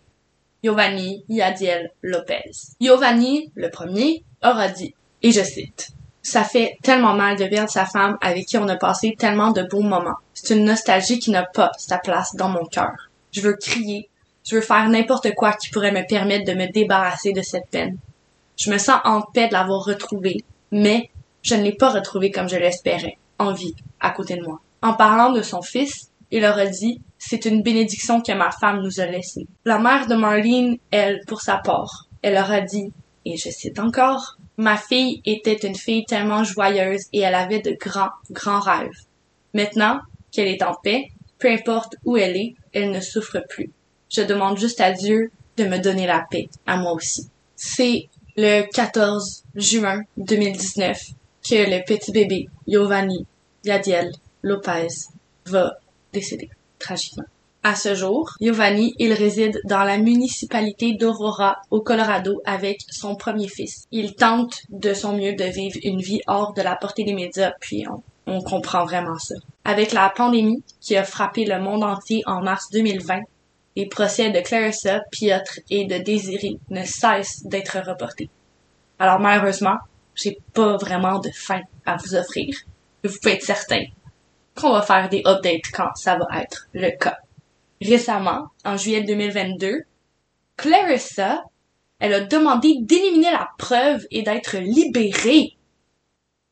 Speaker 2: Giovanni Yadiel Lopez. Giovanni, le premier, aura dit, et je cite, ça fait tellement mal de perdre sa femme avec qui on a passé tellement de beaux moments. C'est une nostalgie qui n'a pas sa place dans mon cœur. Je veux crier. Je veux faire n'importe quoi qui pourrait me permettre de me débarrasser de cette peine. Je me sens en paix de l'avoir retrouvé, mais je ne l'ai pas retrouvé comme je l'espérais, en vie, à côté de moi. En parlant de son fils, il leur a dit, c'est une bénédiction que ma femme nous a laissée. La mère de Marlene, elle, pour sa part, elle leur a dit, et je cite encore, ma fille était une fille tellement joyeuse et elle avait de grands, grands rêves. Maintenant qu'elle est en paix, peu importe où elle est, elle ne souffre plus. Je demande juste à Dieu de me donner la paix, à moi aussi. C'est le 14 juin 2019 que le petit bébé Giovanni Yadiel Lopez va décéder tragiquement. À ce jour, Giovanni, il réside dans la municipalité d'Aurora, au Colorado, avec son premier fils. Il tente de son mieux de vivre une vie hors de la portée des médias, puis on, on comprend vraiment ça. Avec la pandémie qui a frappé le monde entier en mars 2020, les procès de Clarissa, Piotr et de Désiré ne cessent d'être reportés. Alors malheureusement, j'ai pas vraiment de fin à vous offrir. Vous pouvez être certain qu'on va faire des updates quand ça va être le cas. Récemment, en juillet 2022, Clarissa, elle a demandé d'éliminer la preuve et d'être libérée.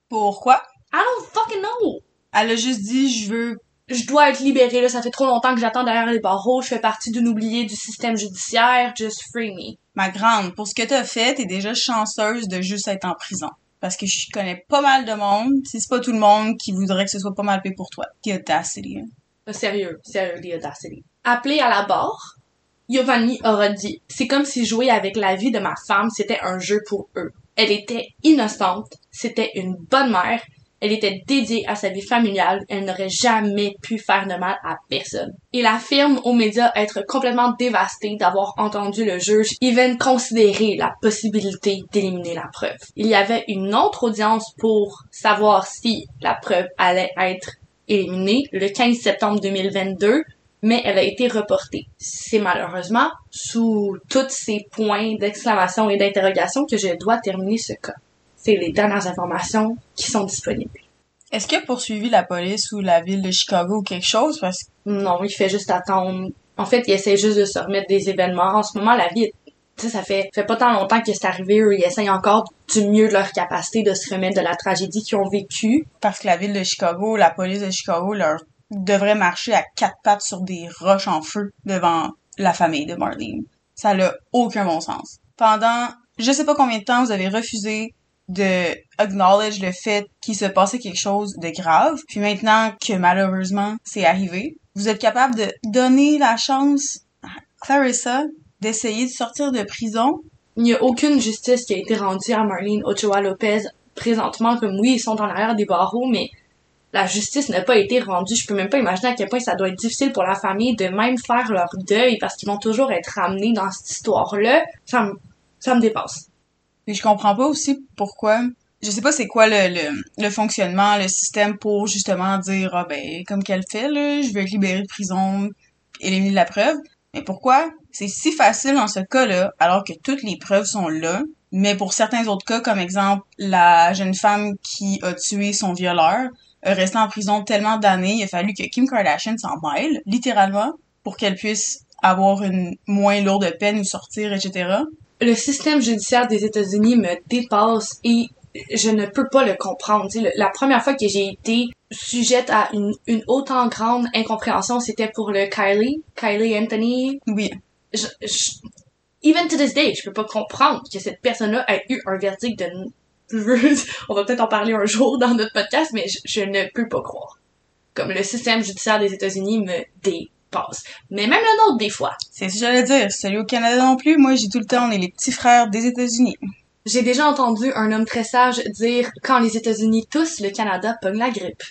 Speaker 1: Pourquoi?
Speaker 2: I don't fucking know!
Speaker 1: Elle a juste dit, je veux...
Speaker 2: Je dois être libérée, là, ça fait trop longtemps que j'attends derrière les barreaux, je fais partie d'une oubliée du système judiciaire, just free me.
Speaker 1: Ma grande, pour ce que t'as fait, t'es déjà chanceuse de juste être en prison. Parce que je connais pas mal de monde, si c'est pas tout le monde qui voudrait que ce soit pas mal payé pour toi. The audacity.
Speaker 2: Euh, Sérieux, sérieux, the audacity. Appelé à la barre, Giovanni aura dit, c'est comme si jouer avec la vie de ma femme, c'était un jeu pour eux. Elle était innocente, c'était une bonne mère, elle était dédiée à sa vie familiale, elle n'aurait jamais pu faire de mal à personne. Il affirme aux médias être complètement dévasté d'avoir entendu le juge even considérer la possibilité d'éliminer la preuve. Il y avait une autre audience pour savoir si la preuve allait être éliminée le 15 septembre 2022, mais elle a été reportée. C'est malheureusement sous tous ces points d'exclamation et d'interrogation que je dois terminer ce cas. C'est les dernières informations qui sont disponibles.
Speaker 1: Est-ce qu'il a poursuivi la police ou la ville de Chicago ou quelque chose? Parce
Speaker 2: Non, il fait juste attendre. En fait, il essaie juste de se remettre des événements. En ce moment, la vie, tu ça fait, fait pas tant longtemps que c'est arrivé. Eux, ils essayent encore du mieux de leur capacité de se remettre de la tragédie qu'ils ont vécue.
Speaker 1: parce que la ville de Chicago, la police de Chicago, leur devrait marcher à quatre pattes sur des roches en feu devant la famille de Marlene. Ça n'a aucun bon sens. Pendant je sais pas combien de temps vous avez refusé de acknowledge le fait qu'il se passait quelque chose de grave, puis maintenant que malheureusement c'est arrivé, vous êtes capable de donner la chance à Clarissa d'essayer de sortir de prison
Speaker 2: Il n'y a aucune justice qui a été rendue à Marlene Ochoa Lopez présentement, comme oui, ils sont en arrière des barreaux, mais la justice n'a pas été rendue. Je peux même pas imaginer à quel point ça doit être difficile pour la famille de même faire leur deuil parce qu'ils vont toujours être ramenés dans cette histoire-là. Ça me, ça me dépasse.
Speaker 1: Puis je comprends pas aussi pourquoi. Je sais pas c'est quoi le, le, le fonctionnement, le système pour justement dire ah ben comme qu'elle fait là, je veux être libérée de prison, éliminer la preuve. Mais pourquoi? C'est si facile dans ce cas-là alors que toutes les preuves sont là? Mais pour certains autres cas, comme exemple la jeune femme qui a tué son violeur, est restée en prison tellement d'années, il a fallu que Kim Kardashian s'en mêle, littéralement, pour qu'elle puisse avoir une moins lourde peine ou sortir, etc.
Speaker 2: Le système judiciaire des États-Unis me dépasse et je ne peux pas le comprendre. Tu sais, le- la première fois que j'ai été sujette à une, une autant grande incompréhension, c'était pour le Kylie, Kylie Anthony.
Speaker 1: Oui.
Speaker 2: Je, je- even to this day, je peux pas comprendre que cette personne-là ait eu un verdict de... On va peut-être en parler un jour dans notre podcast, mais je, je ne peux pas croire. Comme le système judiciaire des États-Unis me dépasse. Mais même le nôtre, des fois.
Speaker 1: C'est ce que j'allais dire. Celui au Canada non plus. Moi, j'ai tout le temps, on est les petits frères des États-Unis.
Speaker 2: J'ai déjà entendu un homme très sage dire quand les États-Unis toussent, le Canada pogne la grippe.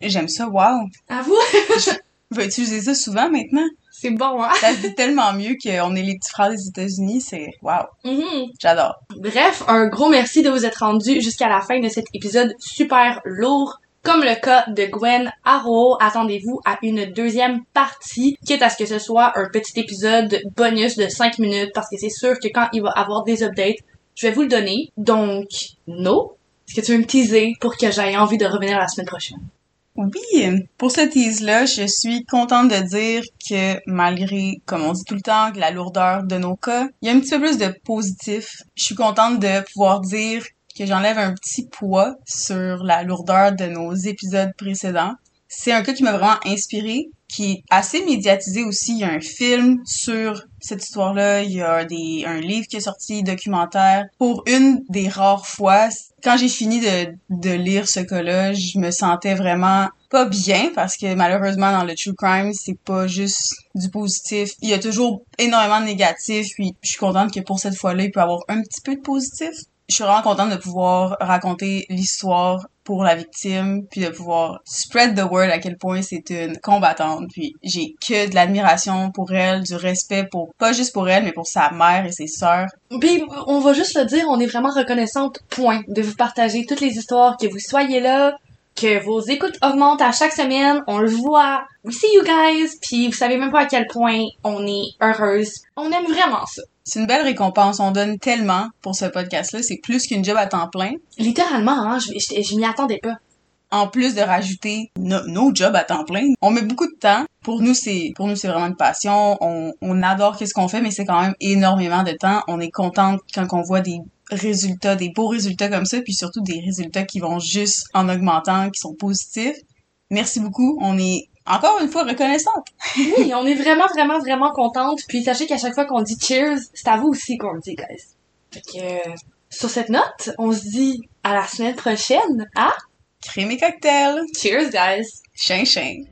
Speaker 1: J'aime ça, wow.
Speaker 2: À vous?
Speaker 1: On va utiliser ça souvent maintenant.
Speaker 2: C'est bon, hein?
Speaker 1: Ça se dit tellement mieux qu'on est les petits frères des États-Unis. C'est wow.
Speaker 2: Mhm.
Speaker 1: J'adore.
Speaker 2: Bref, un gros merci de vous être rendu jusqu'à la fin de cet épisode super lourd. Comme le cas de Gwen Arrow, attendez-vous à une deuxième partie, quitte à ce que ce soit un petit épisode bonus de 5 minutes, parce que c'est sûr que quand il va avoir des updates, je vais vous le donner. Donc, no. Est-ce que tu veux me teaser pour que j'aie envie de revenir la semaine prochaine?
Speaker 1: Oui, pour ce tease-là, je suis contente de dire que malgré, comme on dit tout le temps, la lourdeur de nos cas, il y a un petit peu plus de positif. Je suis contente de pouvoir dire que j'enlève un petit poids sur la lourdeur de nos épisodes précédents. C'est un cas qui m'a vraiment inspiré, qui est assez médiatisé aussi. Il y a un film sur cette histoire-là, il y a des, un livre qui est sorti, documentaire. Pour une des rares fois, quand j'ai fini de, de lire ce cas-là, je me sentais vraiment pas bien parce que malheureusement dans le true crime, c'est pas juste du positif. Il y a toujours énormément de négatifs, puis je suis contente que pour cette fois-là, il peut y avoir un petit peu de positif. Je suis vraiment contente de pouvoir raconter l'histoire pour la victime, puis de pouvoir spread the word à quel point c'est une combattante. Puis j'ai que de l'admiration pour elle, du respect pour pas juste pour elle, mais pour sa mère et ses sœurs.
Speaker 2: Puis, on va juste le dire, on est vraiment reconnaissante, point, de vous partager toutes les histoires, que vous soyez là, que vos écoutes augmentent à chaque semaine, on le voit. We see you guys, puis vous savez même pas à quel point on est heureuse. On aime vraiment ça.
Speaker 1: C'est une belle récompense. On donne tellement pour ce podcast-là. C'est plus qu'une job à temps plein.
Speaker 2: Littéralement, hein, je, je, je m'y attendais pas.
Speaker 1: En plus de rajouter no- nos jobs à temps plein, on met beaucoup de temps. Pour nous, c'est pour nous c'est vraiment une passion. On, on adore qu'est-ce qu'on fait, mais c'est quand même énormément de temps. On est contente quand on voit des résultats, des beaux résultats comme ça, puis surtout des résultats qui vont juste en augmentant, qui sont positifs. Merci beaucoup. On est encore une fois reconnaissante.
Speaker 2: Oui, on est vraiment, vraiment, vraiment contente. Puis sachez qu'à chaque fois qu'on dit cheers, c'est à vous aussi qu'on le dit, guys. Fait que, euh, sur cette note, on se dit à la semaine prochaine.
Speaker 1: Crème et cocktail.
Speaker 2: cheers, guys!
Speaker 1: Chien, chien.